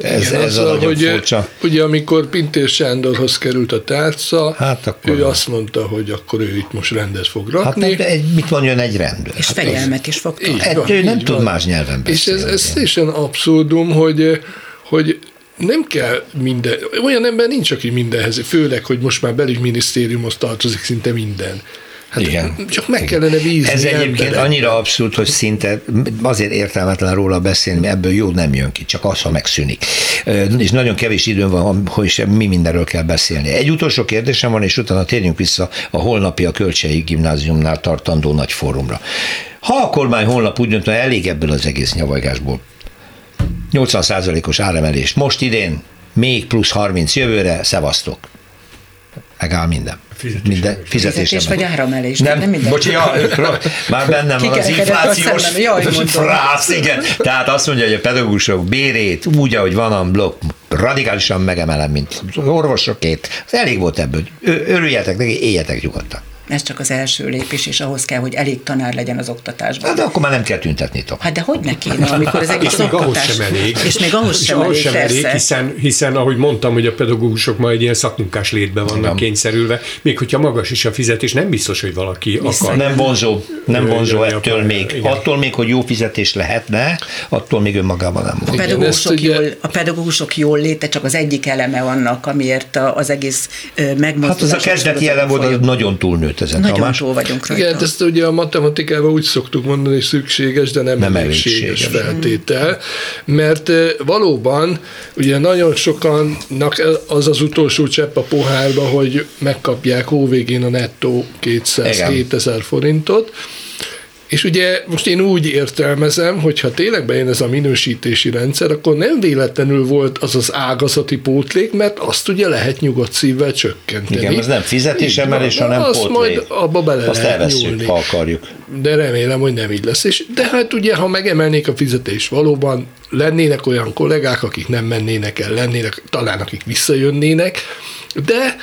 Ez, Igen, ez a hogy furcsa. Ugye amikor Pintér Sándorhoz került a tárca, hát akkor ő azt mondta, hogy akkor ő itt most rendet fog rakni. Hát egy, mit mondjon egy rendőr? És hát fegyelmet is fog tartani. Ő nem tud más nyelven beszélni. És ez, ez teljesen abszurdum, hogy, hogy nem kell minden, olyan ember nincs, aki mindenhez, főleg, hogy most már belügyminisztériumhoz tartozik szinte minden. Hát Igen. Csak meg kellene bízni. Ez egyébként emberek. annyira abszurd, hogy szinte azért értelmetlen róla beszélni, mert ebből jó nem jön ki, csak az, ha megszűnik. És nagyon kevés időm van, hogy mi mindenről kell beszélni. Egy utolsó kérdésem van, és utána térjünk vissza a holnapi a Kölcsei Gimnáziumnál tartandó nagy fórumra. Ha a kormány holnap úgy dönt, hogy elég ebből az egész nyavajgásból, 80%-os áremelés most idén, még plusz 30 jövőre, szevasztok. Megáll minden. Fizetés, minden, fizetés, fizetés vagy áramelés. Nem, nem minden. Bocsi, ja, már bennem van az inflációs frász, igen. Tehát azt mondja, hogy a pedagógusok bérét úgy, ahogy van a blokk, radikálisan megemelem, mint az orvosokét. Ez elég volt ebből. Örüljetek neki, éljetek nyugodtan. Ez csak az első lépés, és ahhoz kell, hogy elég tanár legyen az oktatásban. Hát de akkor már nem kell tüntetni tovább. Hát de hogy ne kéne, amikor ez egész és még ahhoz sem elég. És még ahhoz sem, ahhoz elég, sem elég, hiszen, hiszen, ahogy mondtam, hogy a pedagógusok majd ilyen szakmunkás létben vannak nem. kényszerülve, még hogyha magas is a fizetés, nem biztos, hogy valaki Vissza. akar. Nem vonzó, nem vonzó ettől még. Igen. Attól még, hogy jó fizetés lehetne, attól még önmagában nem A pedagógusok, jól, a pedagógusok jól léte csak az egyik eleme annak, amiért az egész megmozdulás. Hát az a kezdeti elem volt, hogy nagyon túlnőtt nőtt ezen. Nagyon Tamás. túl vagyunk rajta. Igen, ezt ugye a matematikában úgy szoktuk mondani, hogy szükséges, de nem, nem elégséges feltétel, mert valóban ugye nagyon sokannak az az utolsó csepp a pohárba, hogy megkapják hóvégén a nettó 207 ezer forintot, És ugye most én úgy értelmezem, hogy ha tényleg bejön ez a minősítési rendszer, akkor nem véletlenül volt az az ágazati pótlék, mert azt ugye lehet nyugodt szívvel csökkenteni. Igen, ez nem fizetésemelés, hanem azt pótlék. majd abba bele azt lehet nyúlni. ha akarjuk. De remélem, hogy nem így lesz. És, de hát ugye, ha megemelnék a fizetést, valóban lennének olyan kollégák, akik nem mennének el, lennének talán akik visszajönnének, de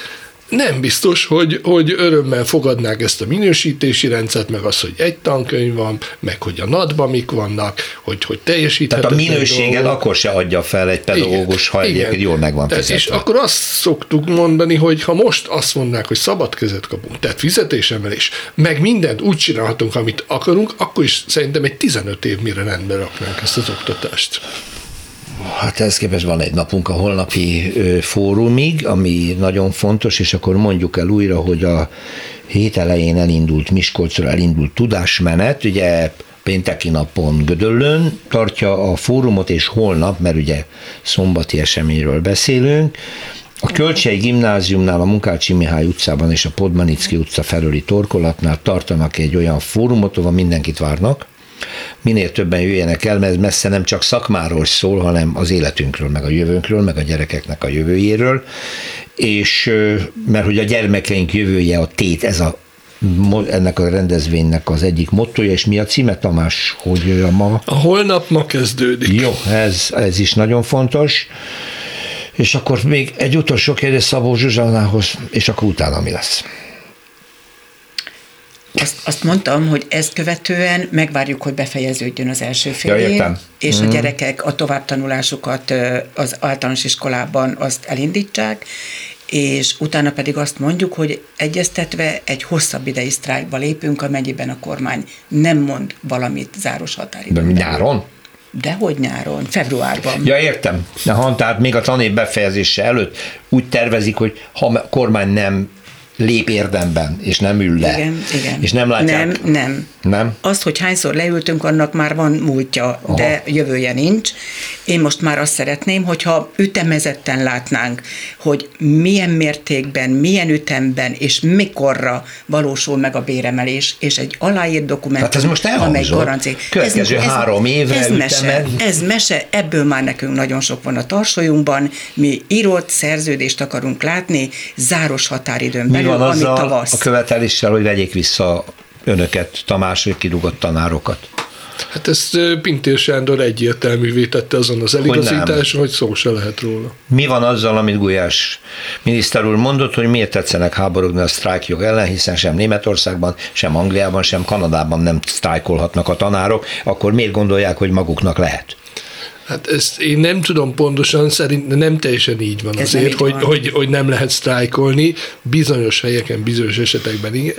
nem biztos, hogy, hogy örömmel fogadnák ezt a minősítési rendszert, meg az, hogy egy tankönyv van, meg hogy a nadban mik vannak, hogy, hogy teljesíthető. Tehát a minőséget akkor se adja fel egy pedagógus, igen, ha egyébként jól meg van fizetve. És akkor azt szoktuk mondani, hogy ha most azt mondnák, hogy szabad kezet kapunk, tehát fizetésemelés, meg mindent úgy csinálhatunk, amit akarunk, akkor is szerintem egy 15 év mire rendbe raknánk ezt az oktatást. Hát ehhez képest van egy napunk a holnapi fórumig, ami nagyon fontos, és akkor mondjuk el újra, hogy a hét elején elindult Miskolcra elindult tudásmenet, ugye pénteki napon Gödöllön tartja a fórumot, és holnap, mert ugye szombati eseményről beszélünk, a Kölcsei Gimnáziumnál, a Munkácsi Mihály utcában és a Podmanicki utca felüli torkolatnál tartanak egy olyan fórumot, ahol mindenkit várnak, minél többen jöjjenek el, mert messze nem csak szakmáról szól, hanem az életünkről, meg a jövőnkről, meg a gyerekeknek a jövőjéről, és mert hogy a gyermekeink jövője a tét, ez a ennek a rendezvénynek az egyik mottoja, és mi a címe, Tamás, hogy a ma? A holnap ma kezdődik. Jó, ez, ez is nagyon fontos. És akkor még egy utolsó kérdés Szabó Zsuzsánához, és akkor utána mi lesz? Azt, azt mondtam, hogy ezt követően megvárjuk, hogy befejeződjön az első fél ja, év, és mm. a gyerekek a továbbtanulásukat az általános iskolában azt elindítsák, és utána pedig azt mondjuk, hogy egyeztetve egy hosszabb idei sztrájkba lépünk, amennyiben a kormány nem mond valamit záros határidőben. De nyáron? Dehogy nyáron, februárban. Ja, értem. De ha, tehát még a tanév befejezése előtt úgy tervezik, hogy ha a kormány nem lép érdemben, és nem ül le. Igen, igen. És nem látják? Nem, nem. Nem? Azt, hogy hányszor leültünk, annak már van múltja, Aha. de jövője nincs. Én most már azt szeretném, hogyha ütemezetten látnánk, hogy milyen mértékben, milyen ütemben és mikorra valósul meg a béremelés, és egy aláírt dokumentum, hát ez most amely garancia. Következő ez, három évre ez mese, ez mese, ebből már nekünk nagyon sok van a tarsolyunkban, mi írott szerződést akarunk látni, záros határidőn belül, van azzal tavasz. a követeléssel, hogy vegyék vissza önöket, Tamás, hogy kidugott tanárokat? Hát ezt Pintér Sándor egyértelművé tette azon az eligazításon, hogy, hogy szó se lehet róla. Mi van azzal, amit Gulyás miniszter úr mondott, hogy miért tetszenek háborogni a sztrájkjog ellen, hiszen sem Németországban, sem Angliában, sem Kanadában nem sztrájkolhatnak a tanárok, akkor miért gondolják, hogy maguknak lehet? Hát ezt én nem tudom pontosan, szerint nem teljesen így van Ez azért, hogy, van. Hogy, hogy nem lehet sztrájkolni. Bizonyos helyeken, bizonyos esetekben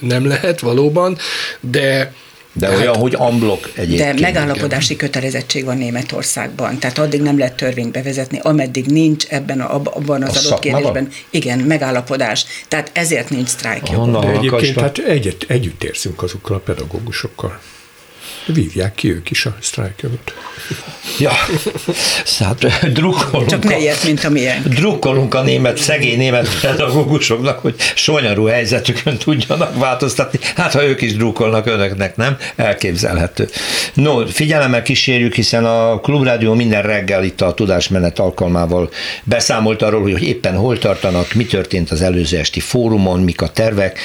nem lehet valóban, de de hát, olyan, hogy amblok egyébként. De megállapodási igen. kötelezettség van Németországban, tehát addig nem lehet törvényt bevezetni, ameddig nincs ebben a, abban az a adott kérdésben. Igen, megállapodás. Tehát ezért nincs sztrájk. De egyébként hát egyet, együtt érzünk azokkal a pedagógusokkal. Vívják ki ők is a sztrájkot. Ja, hát drukkolunk. Csak ne ilyet, mint amilyen. Drukkolunk a német, szegény német pedagógusoknak, hogy sonyarú helyzetükön tudjanak változtatni. Hát, ha ők is drukkolnak önöknek, nem? Elképzelhető. No, figyelemmel kísérjük, hiszen a Klubrádió minden reggel itt a Tudásmenet alkalmával beszámolt arról, hogy éppen hol tartanak, mi történt az előző esti fórumon, mik a tervek,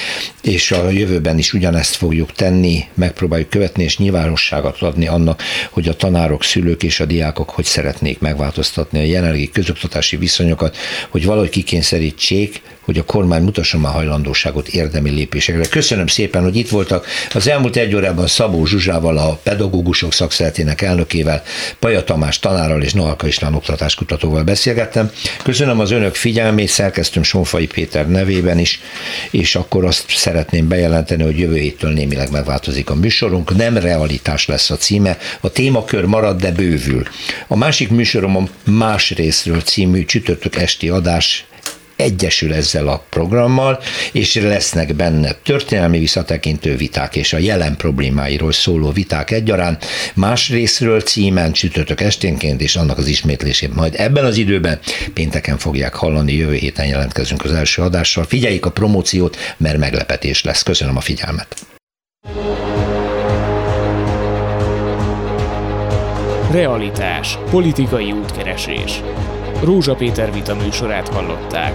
és a jövőben is ugyanezt fogjuk tenni, megpróbáljuk követni, és nyilvánosságot adni annak, hogy a tanárok, szülők és a diákok hogy szeretnék megváltoztatni a jelenlegi közoktatási viszonyokat, hogy valahogy kikényszerítsék, hogy a kormány mutasson már hajlandóságot érdemi lépésekre. Köszönöm szépen, hogy itt voltak. Az elmúlt egy órában Szabó Zsuzsával, a pedagógusok szakszeretének elnökével, Paja Tamás tanárral és Noalka István oktatáskutatóval beszélgettem. Köszönöm az önök figyelmét, szerkesztőm Sonfai Péter nevében is, és akkor azt szeretném bejelenteni, hogy jövő héttől némileg megváltozik a műsorunk. Nem realitás lesz a címe, a témakör marad, de bővül. A másik műsorom a Más részről című csütörtök esti adás egyesül ezzel a programmal, és lesznek benne történelmi visszatekintő viták és a jelen problémáiról szóló viták egyaránt, más részről címen csütörtök esténként és annak az ismétlését majd ebben az időben pénteken fogják hallani, jövő héten jelentkezünk az első adással. Figyeljék a promóciót, mert meglepetés lesz. Köszönöm a figyelmet. Realitás. Politikai útkeresés. Rózsa Péter vita műsorát hallották.